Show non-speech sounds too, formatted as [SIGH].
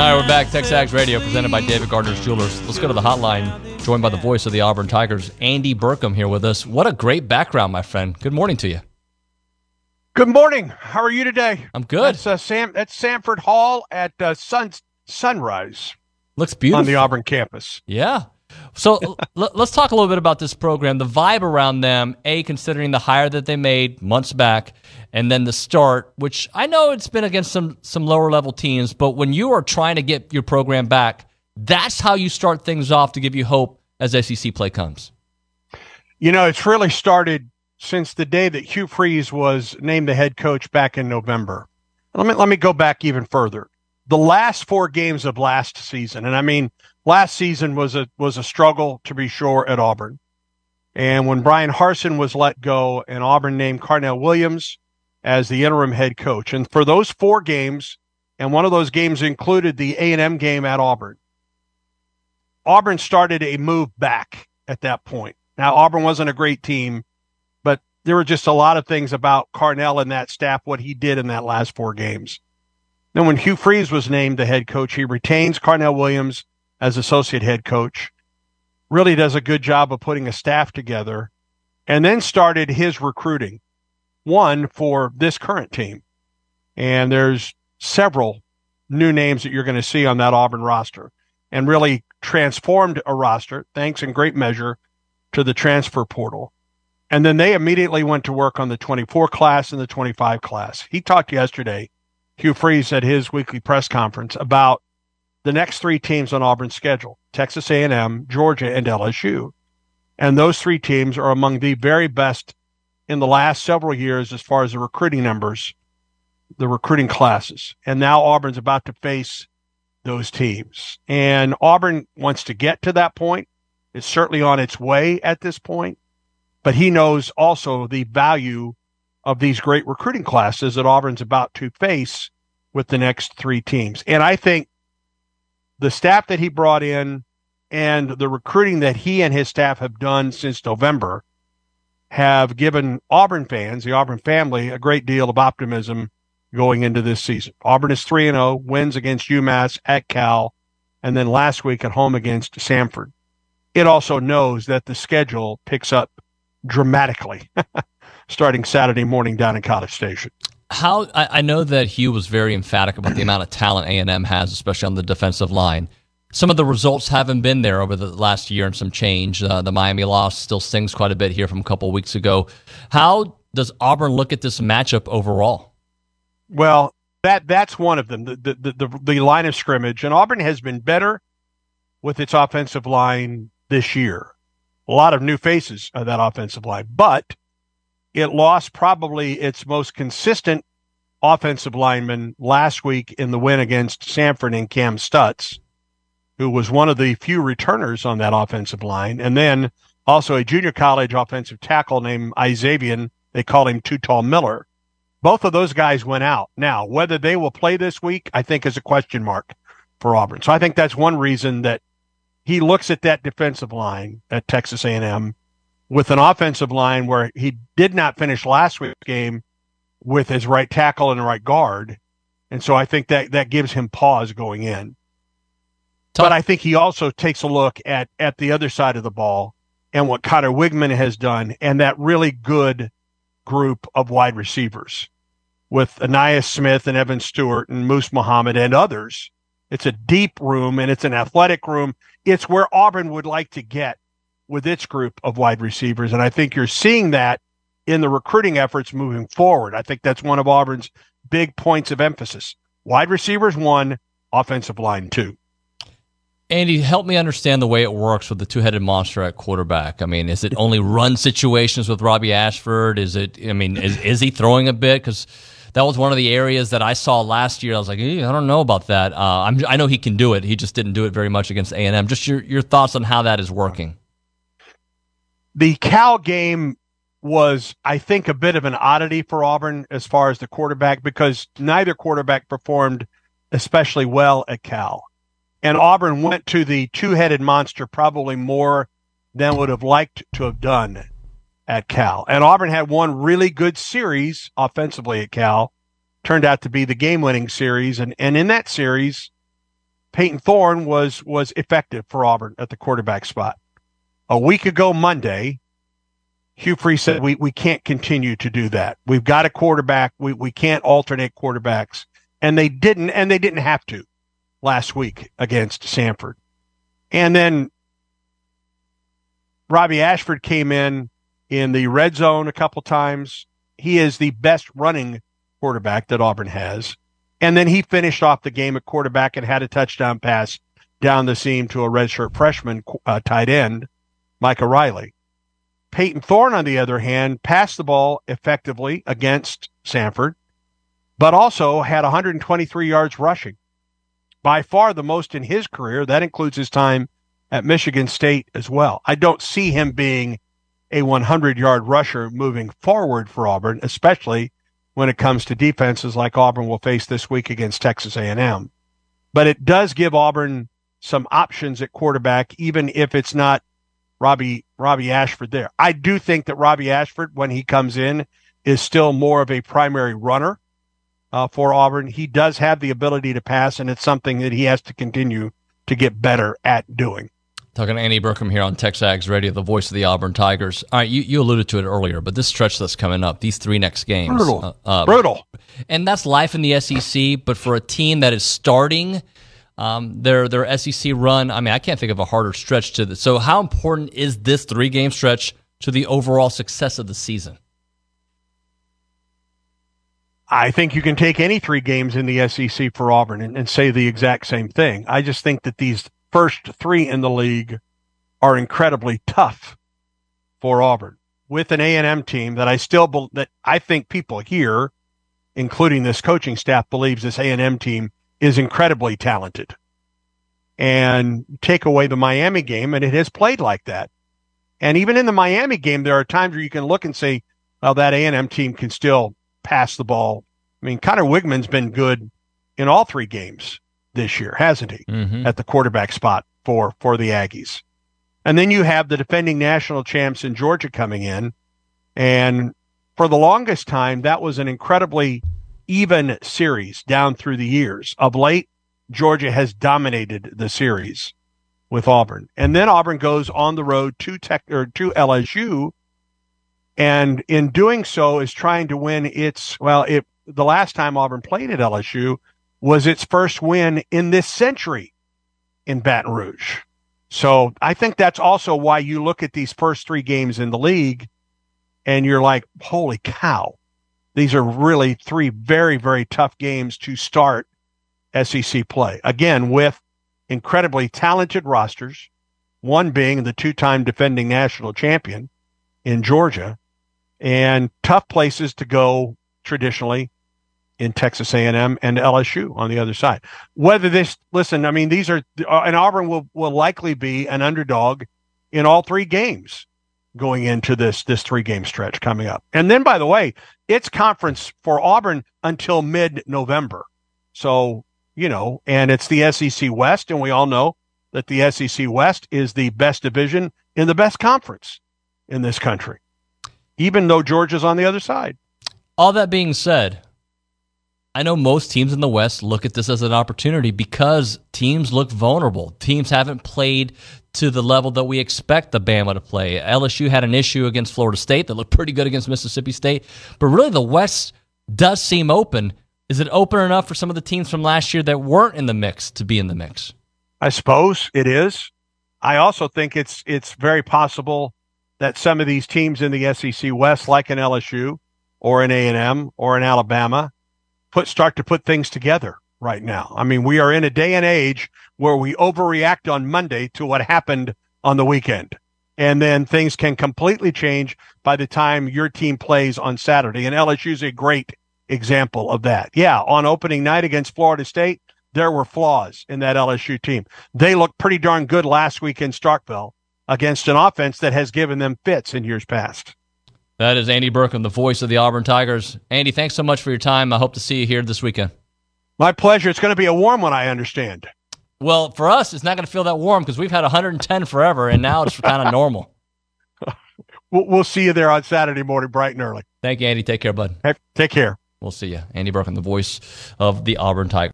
right, we're back. Texags Radio, presented by David Gardner's Jewelers. Let's go to the hotline, joined by the voice of the Auburn Tigers, Andy Burcham, here with us. What a great background, my friend. Good morning to you. Good morning. How are you today? I'm good. That's uh, Sam. That's Samford Hall at uh, sun sunrise. Looks beautiful on the Auburn campus. Yeah. So l- let's talk a little bit about this program, the vibe around them. A, considering the hire that they made months back, and then the start, which I know it's been against some some lower level teams, but when you are trying to get your program back, that's how you start things off to give you hope as SEC play comes. You know, it's really started since the day that Hugh Freeze was named the head coach back in November. Let me let me go back even further. The last four games of last season, and I mean last season was a was a struggle to be sure at Auburn. And when Bryan Harsin was let go and Auburn named Carnell Williams as the interim head coach, and for those four games, and one of those games included the A&M game at Auburn. Auburn started a move back at that point. Now Auburn wasn't a great team, but there were just a lot of things about Carnell and that staff what he did in that last four games. Then when Hugh Freeze was named the head coach, he retains Carnell Williams as associate head coach. Really does a good job of putting a staff together and then started his recruiting. One for this current team. And there's several new names that you're going to see on that Auburn roster and really transformed a roster, thanks in great measure to the transfer portal. And then they immediately went to work on the 24 class and the 25 class. He talked yesterday, Hugh Freeze at his weekly press conference about the next three teams on Auburn's schedule: Texas A&M, Georgia, and LSU. And those three teams are among the very best in the last several years as far as the recruiting numbers, the recruiting classes. And now Auburn's about to face those teams. And Auburn wants to get to that point. It's certainly on its way at this point, but he knows also the value of these great recruiting classes that Auburn's about to face with the next three teams. And I think the staff that he brought in and the recruiting that he and his staff have done since November have given Auburn fans, the Auburn family, a great deal of optimism going into this season. Auburn is 3 0, wins against UMass at Cal, and then last week at home against Samford. It also knows that the schedule picks up dramatically [LAUGHS] starting Saturday morning down in College Station how I, I, know that Hugh was very emphatic about the amount of talent A and M has, especially on the defensive line. Some of the results haven't been there over the last year and some change. Uh, the Miami loss still stings quite a bit here from a couple weeks ago. How does Auburn look at this matchup overall? Well, that that's one of them. The the the, the line of scrimmage, and Auburn has been better with its offensive line this year. A lot of new faces of that offensive line, but it lost probably its most consistent offensive lineman last week in the win against Samford and Kam Stutts, who was one of the few returners on that offensive line. And then also a junior college offensive tackle named Izavion. They call him Too Tall Miller. Both of those guys went out. Now, whether they will play this week, I think is a question mark for Auburn. So I think that's one reason that he looks at that defensive line at Texas A&M with an offensive line where he did not finish last week's game with his right tackle and right guard. And so I think that that gives him pause going in. Talk. But I think he also takes a look at at the other side of the ball and what Conner Weigman has done and that really good group of wide receivers with Ainias Smith and Evan Stewart and Moose Muhammad and others. It's a deep room and it's an athletic room. It's where Auburn would like to get with its group of wide receivers. And I think you're seeing that in the recruiting efforts moving forward. I think that's one of Auburn's big points of emphasis. Wide receivers, one, offensive line, two. Andy, help me understand the way it works with the two-headed monster at quarterback. I mean, is it only run situations with Robbie Ashford? Is it? I mean, is is he throwing a bit? Because that was one of the areas that I saw last year. I was like, I don't know about that. Uh, i know he can do it. He just didn't do it very much against A and M. Just your your thoughts on how that is working the Cal game was, I think, a bit of an oddity for Auburn as far as the quarterback because neither quarterback performed especially well at Cal. And Auburn went to the two headed monster probably more than would have liked to have done at Cal. And Auburn had one really good series offensively at Cal, turned out to be the game winning series. And, and in that series, Payton Thorne was was effective for Auburn at the quarterback spot. A week ago Monday, Hugh Freeze said we, we can't continue to do that. We've got a quarterback. We we can't alternate quarterbacks. And they didn't and they didn't have to last week against Samford. And then Robbie Ashford came in in the red zone a couple times. He is the best running quarterback that Auburn has. And then he finished off the game at quarterback and had a touchdown pass down the seam to a redshirt freshman uh, tight end, Micah Riley. Payton Thorne, on the other hand, passed the ball effectively against Samford, but also had 123 yards rushing. By far the most in his career. That includes his time at Michigan State as well. I don't see him being a 100 yard rusher moving forward for Auburn, especially when it comes to defenses like Auburn will face this week against Texas A&M. But it does give Auburn some options at quarterback, even if it's not Robbie Robbie Ashford there. I do think that Robbie Ashford, when he comes in, is still more of a primary runner uh, for Auburn. He does have the ability to pass, and it's something that he has to continue to get better at doing. Talking to Andy Burcham here on Texags Radio, the voice of the Auburn Tigers. All right, you, you alluded to it earlier, but this stretch that's coming up, these three next games. Brutal. Uh, uh, Brutal. And that's life in the SEC, but for a team that is starting um, their their SEC run, I mean, I can't think of a harder stretch to this. So, how important is this three game stretch to the overall success of the season? I think you can take any three games in the SEC for Auburn and, and say the exact same thing. I just think that these first three in the league are incredibly tough for Auburn with an A&M team that I still be, that I think people here, including this coaching staff, believes this A&M team is incredibly talented. And take away the Miami game, and it has played like that. And even in the Miami game, there are times where you can look and say, "Well, that A&M team can still pass the ball." I mean, Conner Weigman's been good in all three games this year, hasn't he? Mm-hmm. At the quarterback spot for for the Aggies. And then you have the defending national champs in Georgia coming in. And for the longest time, that was an incredibly even series down through the years. Of late, Georgia has dominated the series with Auburn. And then Auburn goes on the road to Tech or to LSU. And in doing so is trying to win its, well, it, the last time Auburn played at LSU was its first win in this century in Baton Rouge. So I think that's also why you look at these first three games in the league and you're like, holy cow, these are really three very, very tough games to start SEC play. Again, with incredibly talented rosters, one being the two time defending national champion in Georgia, and tough places to go traditionally in Texas A&M and LSU on the other side. Whether this, listen, I mean, these are, and Auburn will, will likely be an underdog in all three games going into this, this three game stretch coming up. And then, by the way, it's conference for Auburn until mid November. So, you know, and it's the SEC West, and we all know that the SEC West is the best division in the best conference in this country, even though Georgia's on the other side. All that being said, I know most teams in the West look at this as an opportunity because teams look vulnerable. Teams haven't played to the level that we expect the Bama to play. LSU had an issue against Florida State that looked pretty good against Mississippi State, but really the West does seem open. Is it open enough for some of the teams from last year that weren't in the mix to be in the mix? I suppose it is. I also think it's it's very possible that some of these teams in the SEC West, like an LSU or an A and M or an Alabama, put start to put things together right now. I mean, we are in a day and age where we overreact on Monday to what happened on the weekend. And then things can completely change by the time your team plays on Saturday. And LSU is a great example of that. Yeah, on opening night against Florida State, there were flaws in that LSU team. They looked pretty darn good last week in Starkville against an offense that has given them fits in years past. That is Andy Burcham, the voice of the Auburn Tigers. Andy, thanks so much for your time. I hope to see you here this weekend. My pleasure. It's going to be a warm one, I understand. Well, for us, it's not going to feel that warm because we've had 110 forever, and now it's kind of [LAUGHS] normal. we'll see you there on Saturday morning, bright and early. Thank you, Andy. Take care, bud. Take care. We'll see you. Andy Burcham, the voice of the Auburn Tigers.